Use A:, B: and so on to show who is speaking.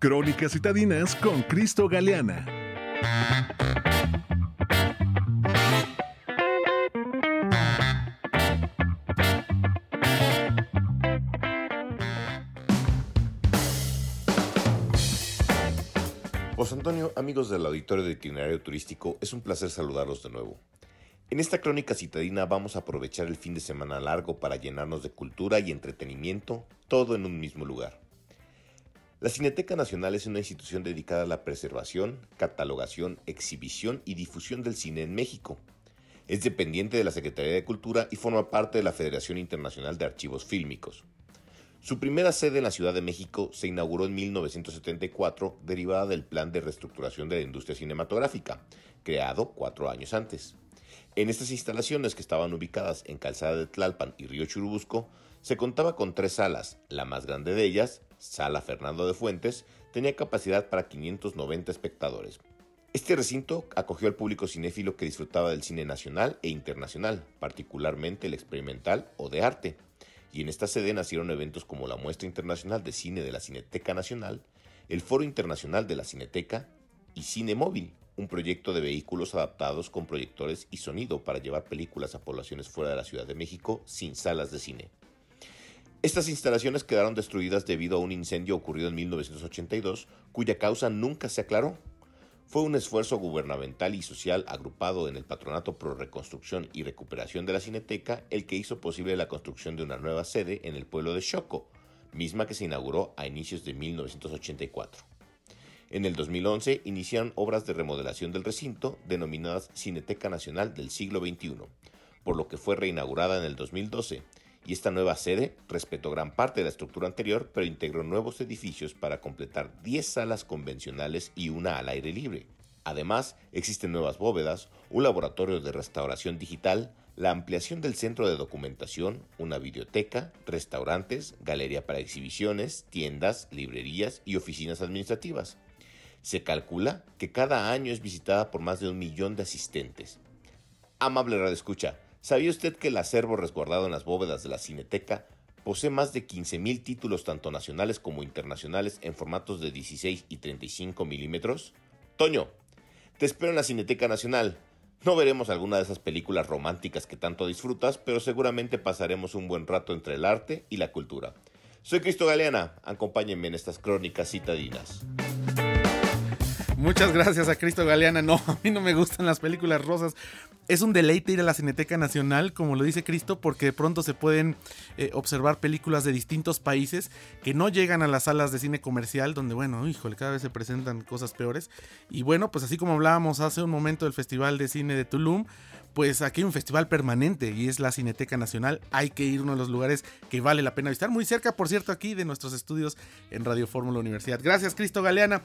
A: Crónicas Citadinas con Cristo Galeana.
B: José Antonio, amigos del auditorio de itinerario turístico, es un placer saludarlos de nuevo. En esta crónica citadina vamos a aprovechar el fin de semana largo para llenarnos de cultura y entretenimiento, todo en un mismo lugar. La Cineteca Nacional es una institución dedicada a la preservación, catalogación, exhibición y difusión del cine en México. Es dependiente de la Secretaría de Cultura y forma parte de la Federación Internacional de Archivos Fílmicos. Su primera sede en la Ciudad de México se inauguró en 1974, derivada del Plan de Reestructuración de la Industria Cinematográfica, creado cuatro años antes. En estas instalaciones que estaban ubicadas en Calzada de Tlalpan y Río Churubusco, se contaba con tres salas, la más grande de ellas, Sala Fernando de Fuentes, tenía capacidad para 590 espectadores. Este recinto acogió al público cinéfilo que disfrutaba del cine nacional e internacional, particularmente el experimental o de arte. Y en esta sede nacieron eventos como la Muestra Internacional de Cine de la Cineteca Nacional, el Foro Internacional de la Cineteca y Cine Móvil, un proyecto de vehículos adaptados con proyectores y sonido para llevar películas a poblaciones fuera de la Ciudad de México sin salas de cine. Estas instalaciones quedaron destruidas debido a un incendio ocurrido en 1982, cuya causa nunca se aclaró. Fue un esfuerzo gubernamental y social agrupado en el Patronato Pro Reconstrucción y Recuperación de la Cineteca el que hizo posible la construcción de una nueva sede en el pueblo de Choco, misma que se inauguró a inicios de 1984. En el 2011 iniciaron obras de remodelación del recinto denominadas Cineteca Nacional del siglo XXI, por lo que fue reinaugurada en el 2012 y esta nueva sede respetó gran parte de la estructura anterior, pero integró nuevos edificios para completar 10 salas convencionales y una al aire libre. Además, existen nuevas bóvedas, un laboratorio de restauración digital, la ampliación del centro de documentación, una biblioteca, restaurantes, galería para exhibiciones, tiendas, librerías y oficinas administrativas. Se calcula que cada año es visitada por más de un millón de asistentes. Amable Radio Escucha, ¿Sabía usted que el acervo resguardado en las bóvedas de la Cineteca posee más de 15.000 títulos tanto nacionales como internacionales en formatos de 16 y 35 milímetros? Toño, te espero en la Cineteca Nacional. No veremos alguna de esas películas románticas que tanto disfrutas, pero seguramente pasaremos un buen rato entre el arte y la cultura. Soy Cristo Galeana, acompáñenme en estas crónicas citadinas.
C: Muchas gracias a Cristo Galeana. No, a mí no me gustan las películas rosas es un deleite ir a la Cineteca Nacional, como lo dice Cristo, porque de pronto se pueden eh, observar películas de distintos países que no llegan a las salas de cine comercial, donde, bueno, híjole, cada vez se presentan cosas peores. Y bueno, pues así como hablábamos hace un momento del Festival de Cine de Tulum, pues aquí hay un festival permanente y es la Cineteca Nacional. Hay que ir a uno de los lugares que vale la pena visitar. Muy cerca, por cierto, aquí de nuestros estudios en Radio Fórmula Universidad. Gracias, Cristo Galeana.